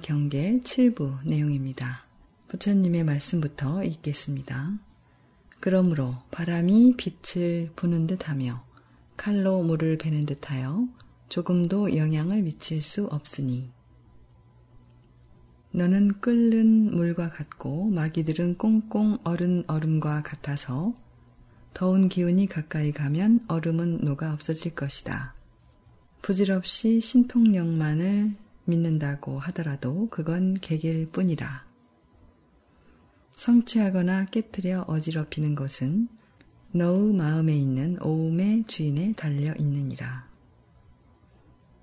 경계 7부 내용입니다. 부처님의 말씀부터 읽겠습니다. 그러므로 바람이 빛을 부는 듯하며 칼로 물을 베는 듯하여 조금도 영향을 미칠 수 없으니 너는 끓는 물과 같고 마귀들은 꽁꽁 얼은 얼음과 같아서 더운 기운이 가까이 가면 얼음은 녹아 없어질 것이다. 부질없이 신통력만을 믿는다고 하더라도 그건 개길 뿐이라. 성취하거나 깨뜨려 어지럽히는 것은 너의 마음에 있는 오음의 주인에 달려 있느니라.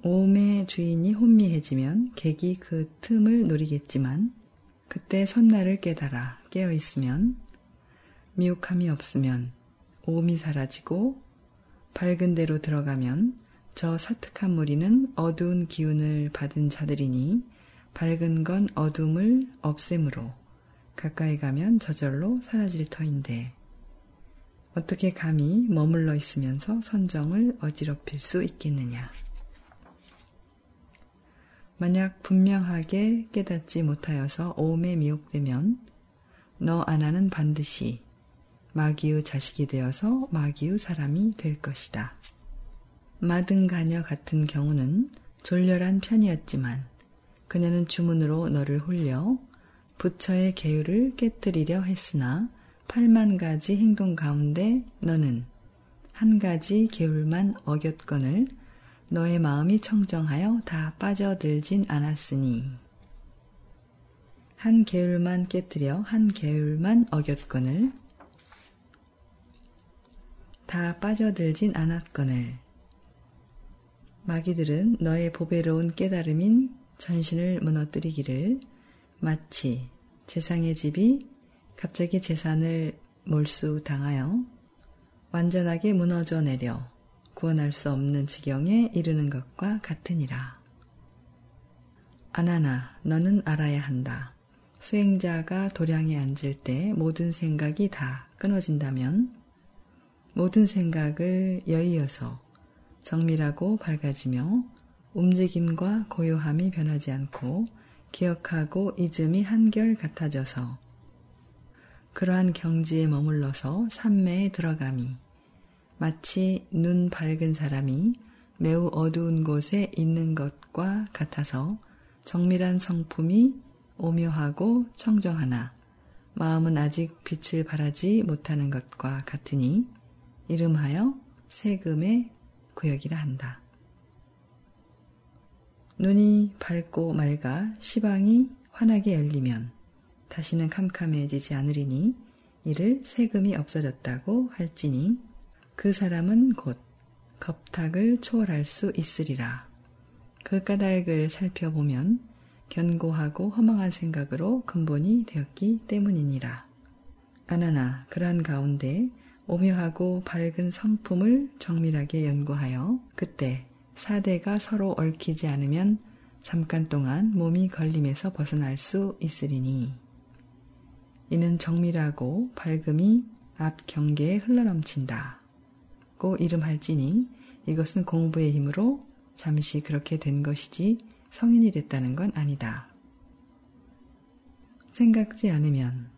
오음의 주인이 혼미해지면 객이 그 틈을 노리겠지만 그때 선날을 깨달아 깨어 있으면 미혹함이 없으면 오음이 사라지고 밝은 데로 들어가면 저 사특한 무리는 어두운 기운을 받은 자들이니 밝은 건 어둠을 없애므로 가까이 가면 저절로 사라질 터인데 어떻게 감히 머물러 있으면서 선정을 어지럽힐 수 있겠느냐. 만약 분명하게 깨닫지 못하여서 오음에 미혹되면 너 아나는 반드시 마귀의 자식이 되어서 마귀의 사람이 될 것이다. 마등가녀 같은 경우는 졸렬한 편이었지만 그녀는 주문으로 너를 홀려 부처의 계율을 깨뜨리려 했으나 8만 가지 행동 가운데 너는 한 가지 계율만 어겼건을 너의 마음이 청정하여 다 빠져들진 않았으니. 한 계율만 깨뜨려 한 계율만 어겼건을 다 빠져들진 않았거늘 마귀들은 너의 보배로운 깨달음인 전신을 무너뜨리기를 마치 재상의 집이 갑자기 재산을 몰수당하여 완전하게 무너져 내려 구원할 수 없는 지경에 이르는 것과 같으니라. 아나나, 너는 알아야 한다. 수행자가 도량에 앉을 때 모든 생각이 다 끊어진다면 모든 생각을 여의어서 정밀하고 밝아지며 움직임과 고요함이 변하지 않고 기억하고 잊음이 한결 같아져서 그러한 경지에 머물러서 삼매에 들어감이 마치 눈 밝은 사람이 매우 어두운 곳에 있는 것과 같아서 정밀한 성품이 오묘하고 청정하나 마음은 아직 빛을 발하지 못하는 것과 같으니 이름하여 세금의 구역이라 한다. 눈이 밝고 맑아 시방이 환하게 열리면 다시는 캄캄해지지 않으리니 이를 세금이 없어졌다고 할지니 그 사람은 곧 겁탁을 초월할 수 있으리라. 그 까닭을 살펴보면 견고하고 허망한 생각으로 근본이 되었기 때문이니라. 아나나 그러한 가운데 오묘하고 밝은 성품을 정밀하게 연구하여 그때 사대가 서로 얽히지 않으면 잠깐 동안 몸이 걸림에서 벗어날 수 있으리니 이는 정밀하고 밝음이 앞 경계에 흘러넘친다. 고 이름할지니 이것은 공부의 힘으로 잠시 그렇게 된 것이지 성인이 됐다는 건 아니다. 생각지 않으면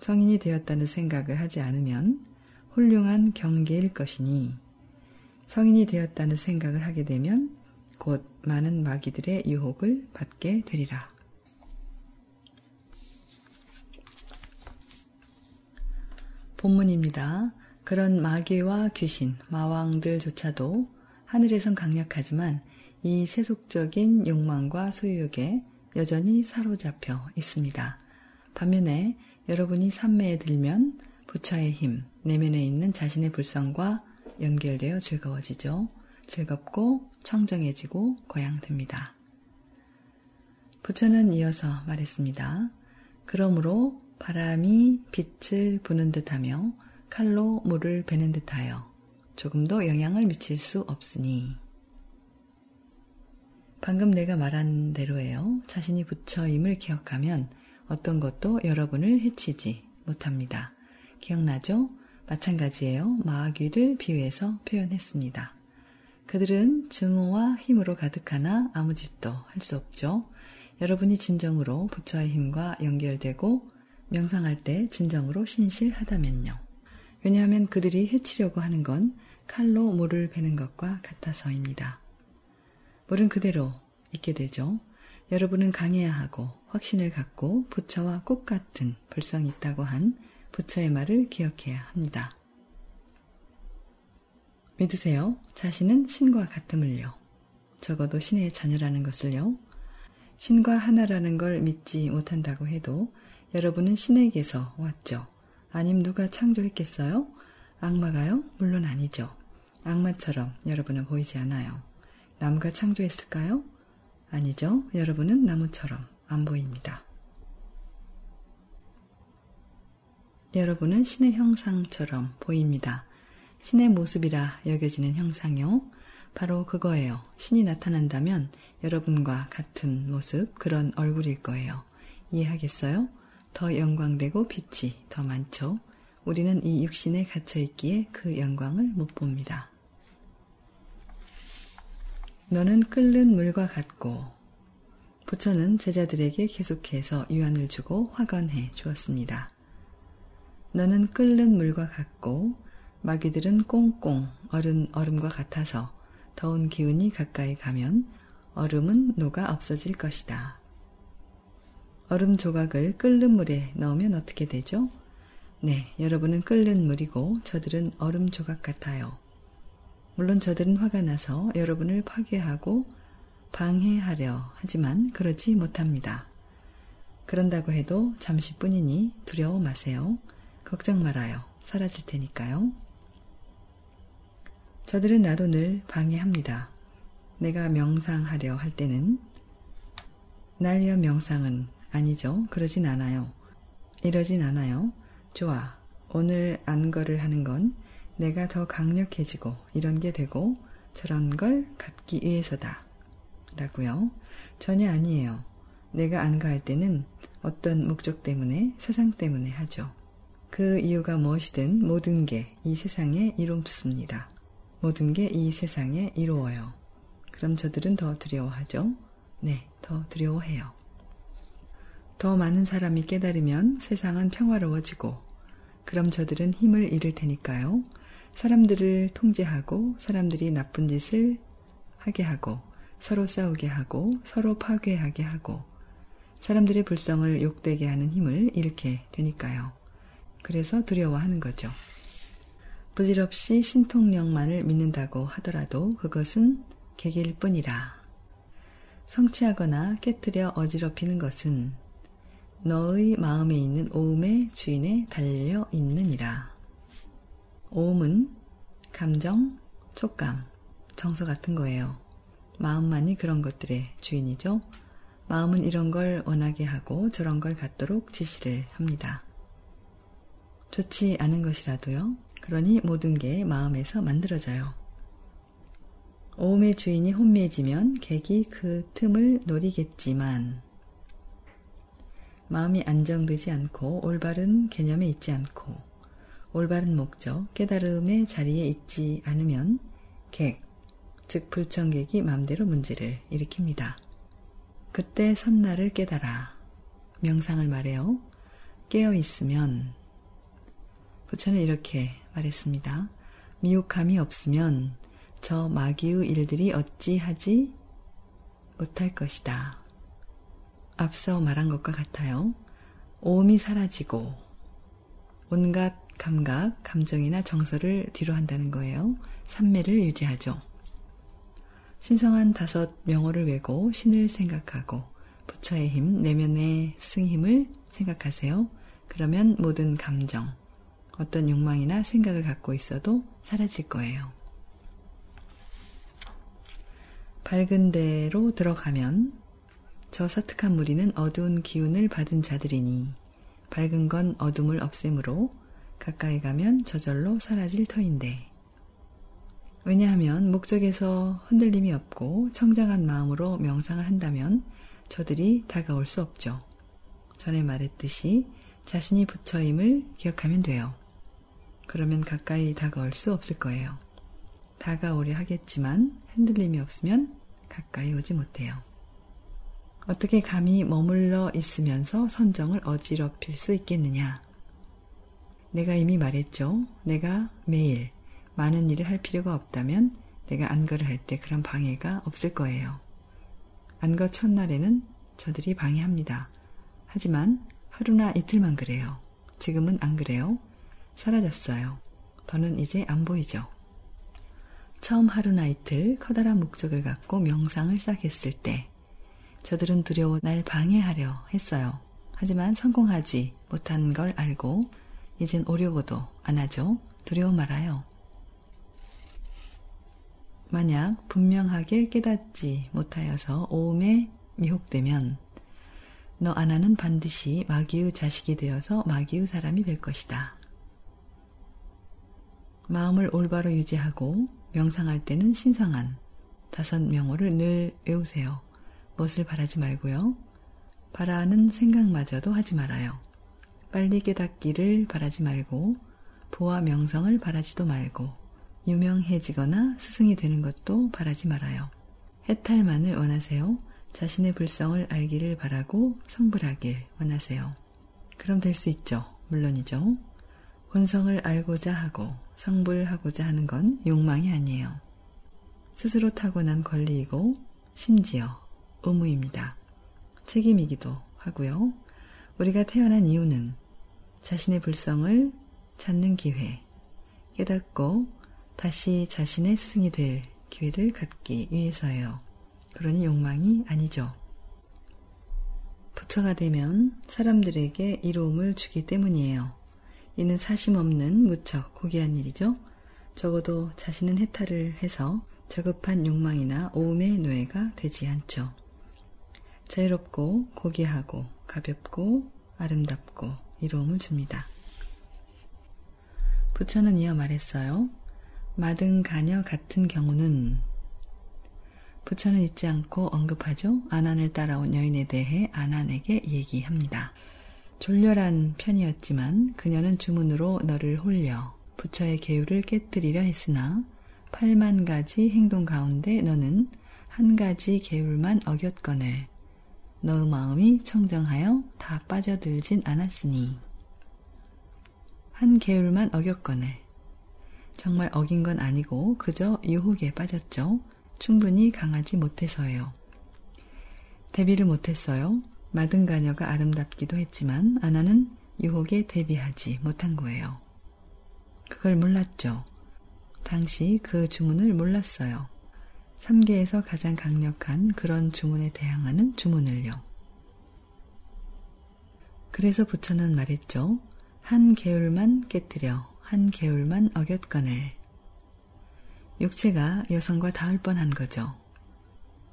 성인이 되었다는 생각을 하지 않으면 훌륭한 경계일 것이니 성인이 되었다는 생각을 하게 되면 곧 많은 마귀들의 유혹을 받게 되리라. 본문입니다. 그런 마귀와 귀신, 마왕들조차도 하늘에선 강력하지만 이 세속적인 욕망과 소유욕에 여전히 사로잡혀 있습니다. 반면에 여러분이 삼매에 들면 부처의 힘, 내면에 있는 자신의 불성과 연결되어 즐거워지죠. 즐겁고 청정해지고 고양됩니다. 부처는 이어서 말했습니다. 그러므로 바람이 빛을 부는 듯하며 칼로 물을 베는 듯하여 조금도 영향을 미칠 수 없으니 방금 내가 말한 대로예요. 자신이 부처임을 기억하면 어떤 것도 여러분을 해치지 못합니다. 기억나죠? 마찬가지예요. 마귀를 비유해서 표현했습니다. 그들은 증오와 힘으로 가득하나 아무 짓도 할 수 없죠. 여러분이 진정으로 부처의 힘과 연결되고 명상할 때 진정으로 신실하다면요. 왜냐하면 그들이 해치려고 하는 건 칼로 물을 베는 것과 같아서입니다. 물은 그대로 있게 되죠. 여러분은 강해야 하고 확신을 갖고 부처와 꽃 같은 불성이 있다고 한 부처의 말을 기억해야 합니다. 믿으세요. 자신은 신과 같음을요. 적어도 신의 자녀라는 것을요. 신과 하나라는 걸 믿지 못한다고 해도 여러분은 신에게서 왔죠. 아님 누가 창조했겠어요? 악마가요? 물론 아니죠. 악마처럼 여러분은 보이지 않아요. 나무가 창조했을까요? 아니죠. 여러분은 나무처럼 안 보입니다. 여러분은 신의 형상처럼 보입니다. 신의 모습이라 여겨지는 형상이요. 바로 그거예요. 신이 나타난다면 여러분과 같은 모습, 그런 얼굴일 거예요. 이해하겠어요? 더 영광되고 빛이 더 많죠. 우리는 이 육신에 갇혀 있기에 그 영광을 못 봅니다. 너는 끓는 물과 같고 부처는 제자들에게 계속해서 유안을 주고 확언해 주었습니다. 너는 끓는 물과 같고 마귀들은 꽁꽁 얼은 얼음과 같아서 더운 기운이 가까이 가면 얼음은 녹아 없어질 것이다. 얼음 조각을 끓는 물에 넣으면 어떻게 되죠? 네, 여러분은 끓는 물이고 저들은 얼음 조각 같아요. 물론 저들은 화가 나서 여러분을 파괴하고 방해하려 하지만 그러지 못합니다. 그런다고 해도 잠시뿐이니 두려워 마세요. 걱정 말아요. 사라질 테니까요. 저들은 나도 늘 방해합니다. 내가 명상하려 할 때는 날 위한 명상은 아니죠. 그러진 않아요. 이러진 않아요. 좋아. 오늘 안거를 하는 건 내가 더 강력해지고 이런 게 되고 저런 걸 갖기 위해서다. 라고요. 전혀 아니에요. 내가 안가할 때는 어떤 목적 때문에 세상 때문에 하죠. 그 이유가 무엇이든 모든 게 이 세상에 이롭습니다. 모든 게 이 세상에 이루어요. 그럼 저들은 더 두려워하죠? 네, 더 두려워해요. 더 많은 사람이 깨달으면 세상은 평화로워지고, 그럼 저들은 힘을 잃을 테니까요. 사람들을 통제하고, 사람들이 나쁜 짓을 하게 하고, 서로 싸우게 하고, 서로 파괴하게 하고, 사람들의 불성을 욕되게 하는 힘을 잃게 되니까요. 그래서 두려워하는 거죠. 부질없이 신통력만을 믿는다고 하더라도 그것은 개길 뿐이라. 성취하거나 깨뜨려 어지럽히는 것은 너의 마음에 있는 오음의 주인에 달려 있느니라. 오음은 감정, 촉감, 정서 같은 거예요. 마음만이 그런 것들의 주인이죠. 마음은 이런 걸 원하게 하고 저런 걸 갖도록 지시를 합니다. 좋지 않은 것이라도요. 그러니 모든 게 마음에서 만들어져요. 오음의 주인이 혼미해지면 객이 그 틈을 노리겠지만 마음이 안정되지 않고 올바른 개념에 있지 않고 올바른 목적, 깨달음의 자리에 있지 않으면 객, 즉 불청객이 마음대로 문제를 일으킵니다. 그때 선나를 깨달아 명상을 말해요. 깨어 있으면 부처는 이렇게 말했습니다. 미혹함이 없으면 저 마귀의 일들이 어찌하지 못할 것이다. 앞서 말한 것과 같아요. 오음이 사라지고 온갖 감각, 감정이나 정서를 뒤로 한다는 거예요. 삼매를 유지하죠. 신성한 다섯 명호를 외고 신을 생각하고 부처의 힘, 내면의 승힘을 생각하세요. 그러면 모든 감정, 어떤 욕망이나 생각을 갖고 있어도 사라질 거예요. 밝은 데로 들어가면 저 사특한 무리는 어두운 기운을 받은 자들이니 밝은 건 어둠을 없애므로 가까이 가면 저절로 사라질 터인데 왜냐하면 목적에서 흔들림이 없고 청정한 마음으로 명상을 한다면 저들이 다가올 수 없죠. 전에 말했듯이 자신이 부처임을 기억하면 돼요. 그러면 가까이 다가올 수 없을 거예요. 다가오려 하겠지만 흔들림이 없으면 가까이 오지 못해요. 어떻게 감히 머물러 있으면서 선정을 어지럽힐 수 있겠느냐? 내가 이미 말했죠. 내가 매일 많은 일을 할 필요가 없다면 내가 안거를 할 때 그런 방해가 없을 거예요. 안거 첫날에는 저들이 방해합니다. 하지만 하루나 이틀만 그래요. 지금은 안 그래요. 사라졌어요. 더는 이제 안 보이죠. 처음 하루나 이틀 커다란 목적을 갖고 명상을 시작했을 때 저들은 두려워 날 방해하려 했어요. 하지만 성공하지 못한 걸 알고 이젠 오려고도 안 하죠. 두려워 말아요. 만약 분명하게 깨닫지 못하여서 오음에 미혹되면 너 아나는 반드시 마귀의 자식이 되어서 마귀의 사람이 될 것이다. 마음을 올바로 유지하고 명상할 때는 신성한 다섯 명호를 늘 외우세요. 무엇을 바라지 말고요. 바라는 생각마저도 하지 말아요. 빨리 깨닫기를 바라지 말고 부와 명성을 바라지도 말고 유명해지거나 스승이 되는 것도 바라지 말아요. 해탈만을 원하세요. 자신의 불성을 알기를 바라고 성불하길 원하세요. 그럼 될 수 있죠. 물론이죠. 본성을 알고자 하고 성불하고자 하는 건 욕망이 아니에요. 스스로 타고난 권리이고 심지어 의무입니다. 책임이기도 하고요. 우리가 태어난 이유는 자신의 불성을 찾는 기회, 깨닫고 다시 자신의 스승이 될 기회를 갖기 위해서예요. 그러니 욕망이 아니죠. 부처가 되면 사람들에게 이로움을 주기 때문이에요. 이는 사심 없는 무척 고귀한 일이죠. 적어도 자신은 해탈을 해서 저급한 욕망이나 오음의 노예가 되지 않죠. 자유롭고 고귀하고 가볍고 아름답고 이로움을 줍니다. 부처는 이어 말했어요. 마등 가녀 같은 경우는 부처는 잊지 않고 언급하죠. 아난을 따라온 여인에 대해 아난에게 얘기합니다. 졸렬한 편이었지만 그녀는 주문으로 너를 홀려 부처의 계율을 깨뜨리려 했으나 8만 가지 행동 가운데 너는 한 가지 계율만 어겼거늘 너의 마음이 청정하여 다 빠져들진 않았으니 한 계율만 어겼거늘 정말 어긴 건 아니고 그저 유혹에 빠졌죠. 충분히 강하지 못해서요. 대비를 못했어요. 마든 가녀가 아름답기도 했지만 아나는 유혹에 대비하지 못한 거예요. 그걸 몰랐죠. 당시 그 주문을 몰랐어요. 3계에서 가장 강력한 그런 주문에 대항하는 주문을요. 그래서 부처는 말했죠. 한 계율만 깨뜨려 한 계율만 어겼거늘. 육체가 여성과 닿을 뻔한 거죠.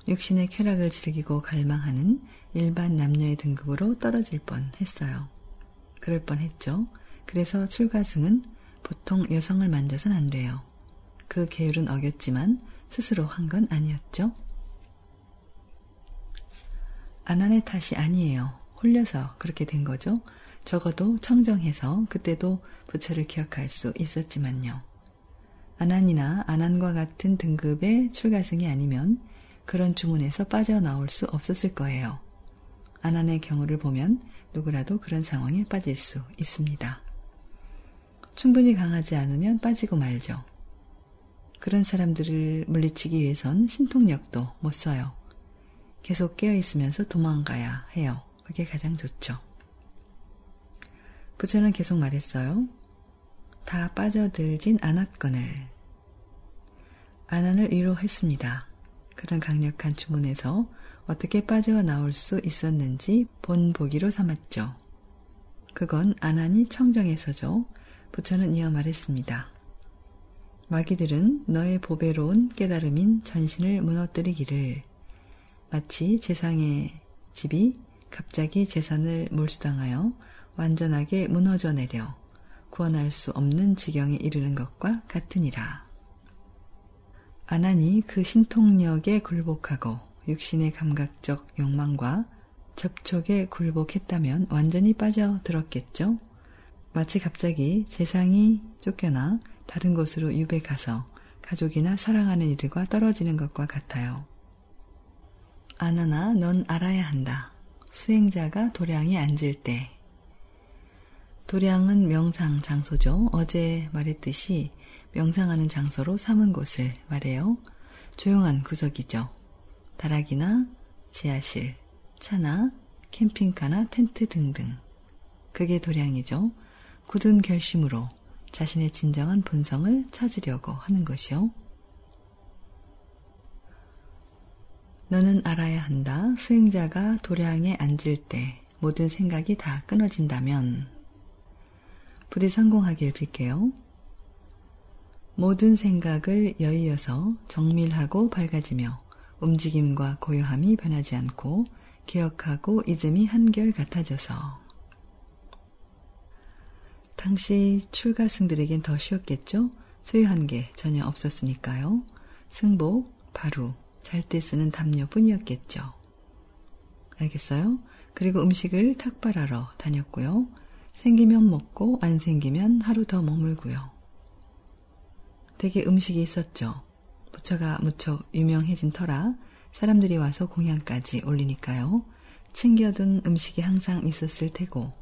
육신의 쾌락을 즐기고 갈망하는 일반 남녀의 등급으로 떨어질 뻔 했어요. 그럴 뻔 했죠. 그래서 출가승은 보통 여성을 만져선 안 돼요. 그 계율은 어겼지만 스스로 한 건 아니었죠. 아난의 탓이 아니에요. 홀려서 그렇게 된 거죠. 적어도 청정해서 그때도 부처를 기억할 수 있었지만요. 아난이나 아난과 같은 등급의 출가승이 아니면 그런 주문에서 빠져나올 수 없었을 거예요. 아난의 경우를 보면 누구라도 그런 상황에 빠질 수 있습니다. 충분히 강하지 않으면 빠지고 말죠. 그런 사람들을 물리치기 위해선 신통력도 못 써요. 계속 깨어있으면서 도망가야 해요. 그게 가장 좋죠. 부처는 계속 말했어요. 다 빠져들진 않았거늘. 아난을 위로했습니다. 그런 강력한 주문에서 어떻게 빠져나올 수 있었는지 본 보기로 삼았죠. 그건 아난이 청정해서죠. 부처는 이어 말했습니다. 마귀들은 너의 보배로운 깨달음인 전신을 무너뜨리기를 마치 재상의 집이 갑자기 재산을 몰수당하여 완전하게 무너져 내려 구원할 수 없는 지경에 이르는 것과 같으니라. 아나니 그 신통력에 굴복하고 육신의 감각적 욕망과 접촉에 굴복했다면 완전히 빠져들었겠죠? 마치 갑자기 재상이 쫓겨나 다른 곳으로 유배 가서 가족이나 사랑하는 이들과 떨어지는 것과 같아요. 아나나 넌 알아야 한다. 수행자가 도량에 앉을 때. 도량은 명상 장소죠. 어제 말했듯이 명상하는 장소로 삼은 곳을 말해요. 조용한 구석이죠. 다락이나 지하실, 차나 캠핑카나 텐트 등등. 그게 도량이죠. 굳은 결심으로 자신의 진정한 본성을 찾으려고 하는 것이요. 너는 알아야 한다. 수행자가 도량에 앉을 때 모든 생각이 다 끊어진다면 부디 성공하길 빌게요. 모든 생각을 여의어서 정밀하고 밝아지며 움직임과 고요함이 변하지 않고 기억하고 잊음이 한결 같아져서 당시 출가승들에겐 더 쉬웠겠죠? 소유한 게 전혀 없었으니까요. 승복, 바루, 잘 때 쓰는 담요뿐이었겠죠. 알겠어요? 그리고 음식을 탁발하러 다녔고요. 생기면 먹고 안 생기면 하루 더 머물고요. 되게 음식이 있었죠. 부처가 무척 유명해진 터라 사람들이 와서 공양까지 올리니까요. 챙겨둔 음식이 항상 있었을 테고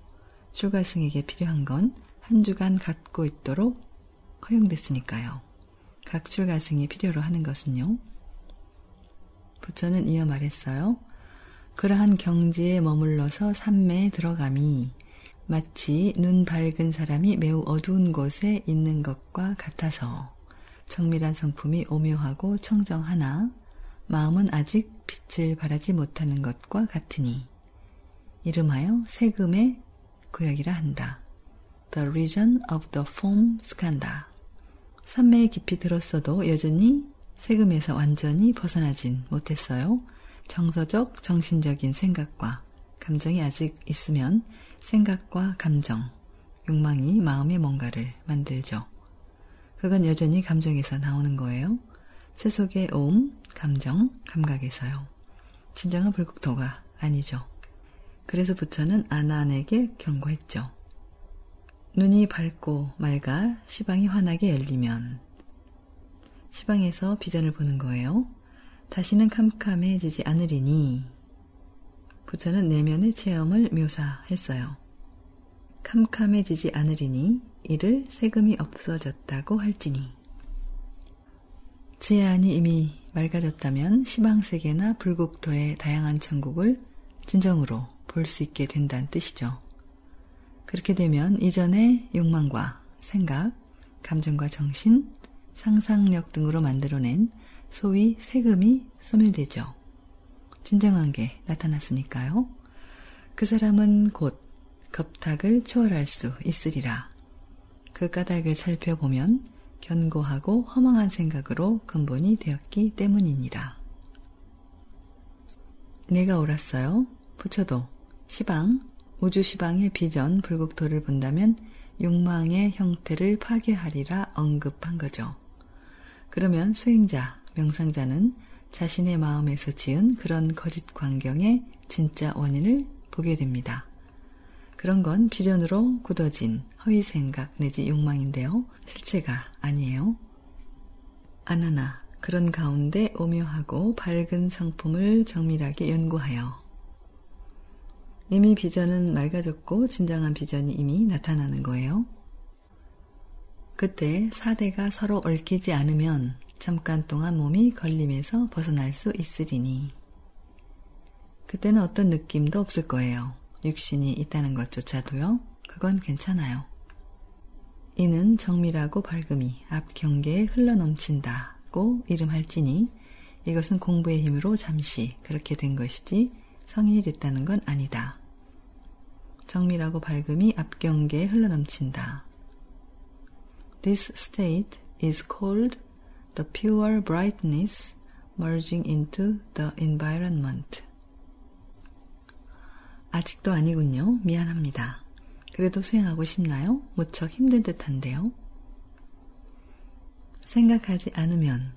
출가승에게 필요한 건 한 주간 갖고 있도록 허용됐으니까요. 각 출가승이 필요로 하는 것은요. 부처는 이어 말했어요. 그러한 경지에 머물러서 삼매에 들어감이 마치 눈 밝은 사람이 매우 어두운 곳에 있는 것과 같아서 정밀한 성품이 오묘하고 청정하나 마음은 아직 빛을 발하지 못하는 것과 같으니 이름하여 세금의 구역이라 한다. The region of the form skanda. 산매에 깊이 들었어도 여전히 세금에서 완전히 벗어나진 못했어요. 정서적, 정신적인 생각과 감정이 아직 있으면 생각과 감정, 욕망이 마음의 뭔가를 만들죠. 그건 여전히 감정에서 나오는 거예요. 세속의 옴, 감정, 감각에서요. 진정한 불국토가 아니죠. 그래서 부처는 아난에게 경고했죠. 눈이 밝고 맑아 시방이 환하게 열리면 시방에서 비전을 보는 거예요. 다시는 캄캄해지지 않으리니 부처는 내면의 체험을 묘사했어요. 캄캄해지지 않으리니 이를 세금이 없어졌다고 할지니 지혜안이 이미 맑아졌다면 시방세계나 불국토의 다양한 천국을 진정으로 볼수 있게 된다는 뜻이죠. 그렇게 되면 이전의 욕망과 생각, 감정과 정신, 상상력 등으로 만들어낸 소위 세금이 소멸되죠. 진정한 게 나타났으니까요. 그 사람은 곧 겁탁을 초월할 수 있으리라. 그 까닭을 살펴보면 견고하고 허망한 생각으로 근본이 되었기 때문이니라. 내가 옳았어요. 부처도 시방, 우주시방의 비전 불국토를 본다면 욕망의 형태를 파괴하리라 언급한 거죠. 그러면 수행자, 명상자는 자신의 마음에서 지은 그런 거짓 광경의 진짜 원인을 보게 됩니다. 그런 건 비전으로 굳어진 허위 생각 내지 욕망인데요. 실체가 아니에요. 아나나 그런 가운데 오묘하고 밝은 성품을 정밀하게 연구하여 이미 비전은 맑아졌고 진정한 비전이 이미 나타나는 거예요. 그때 사대가 서로 얽히지 않으면 잠깐 동안 몸이 걸림에서 벗어날 수 있으리니 그때는 어떤 느낌도 없을 거예요. 육신이 있다는 것조차도요. 그건 괜찮아요. 이는 정밀하고 밝음이 앞 경계에 흘러넘친다고 이름할지니 이것은 공부의 힘으로 잠시 그렇게 된 것이지 성인이 됐다는 건 아니다. 정밀하고 밝음이 앞 경계에 흘러넘친다. This state is called the pure brightness merging into the environment. 아직도 아니군요. 미안합니다. 그래도 수행하고 싶나요? 무척 힘든 듯한데요. 생각하지 않으면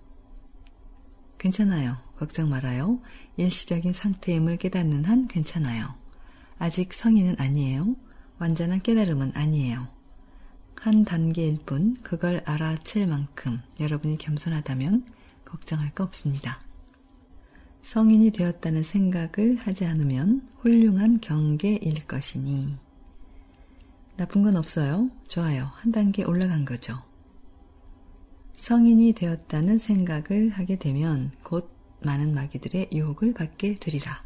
괜찮아요. 걱정 말아요. 일시적인 상태임을 깨닫는 한 괜찮아요. 아직 성인은 아니에요. 완전한 깨달음은 아니에요. 한 단계일 뿐 그걸 알아챌 만큼 여러분이 겸손하다면 걱정할 거 없습니다. 성인이 되었다는 생각을 하지 않으면 훌륭한 경계일 것이니. 나쁜 건 없어요. 좋아요. 한 단계 올라간 거죠. 성인이 되었다는 생각을 하게 되면 곧 많은 마귀들의 유혹을 받게 되리라.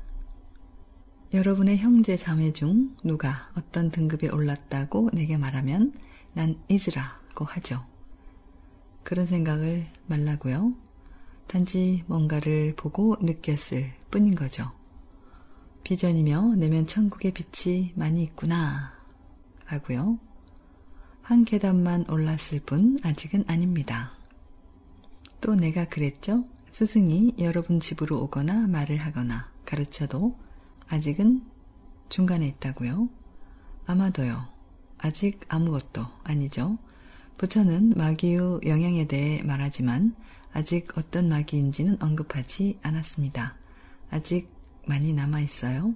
여러분의 형제 자매 중 누가 어떤 등급에 올랐다고 내게 말하면 난 잊으라고 하죠. 그런 생각을 말라고요. 단지 뭔가를 보고 느꼈을 뿐인 거죠. 비전이며 내면 천국의 빛이 많이 있구나. 라고요. 한 계단만 올랐을 뿐 아직은 아닙니다. 또 내가 그랬죠? 스승이 여러분 집으로 오거나 말을 하거나 가르쳐도 아직은 중간에 있다고요? 아마도요. 아직 아무것도 아니죠. 부처는 마귀의 영향에 대해 말하지만 아직 어떤 마귀인지는 언급하지 않았습니다. 아직 많이 남아 있어요.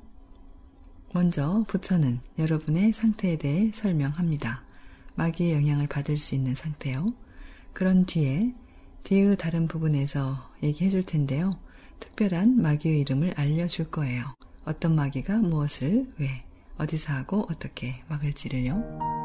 먼저 부처는 여러분의 상태에 대해 설명합니다. 마귀의 영향을 받을 수 있는 상태요. 그런 뒤에 뒤의 다른 부분에서 얘기해 줄 텐데요. 특별한 마귀의 이름을 알려줄 거예요. 어떤 마귀가 무엇을 왜 어디서 하고 어떻게 막을지를요.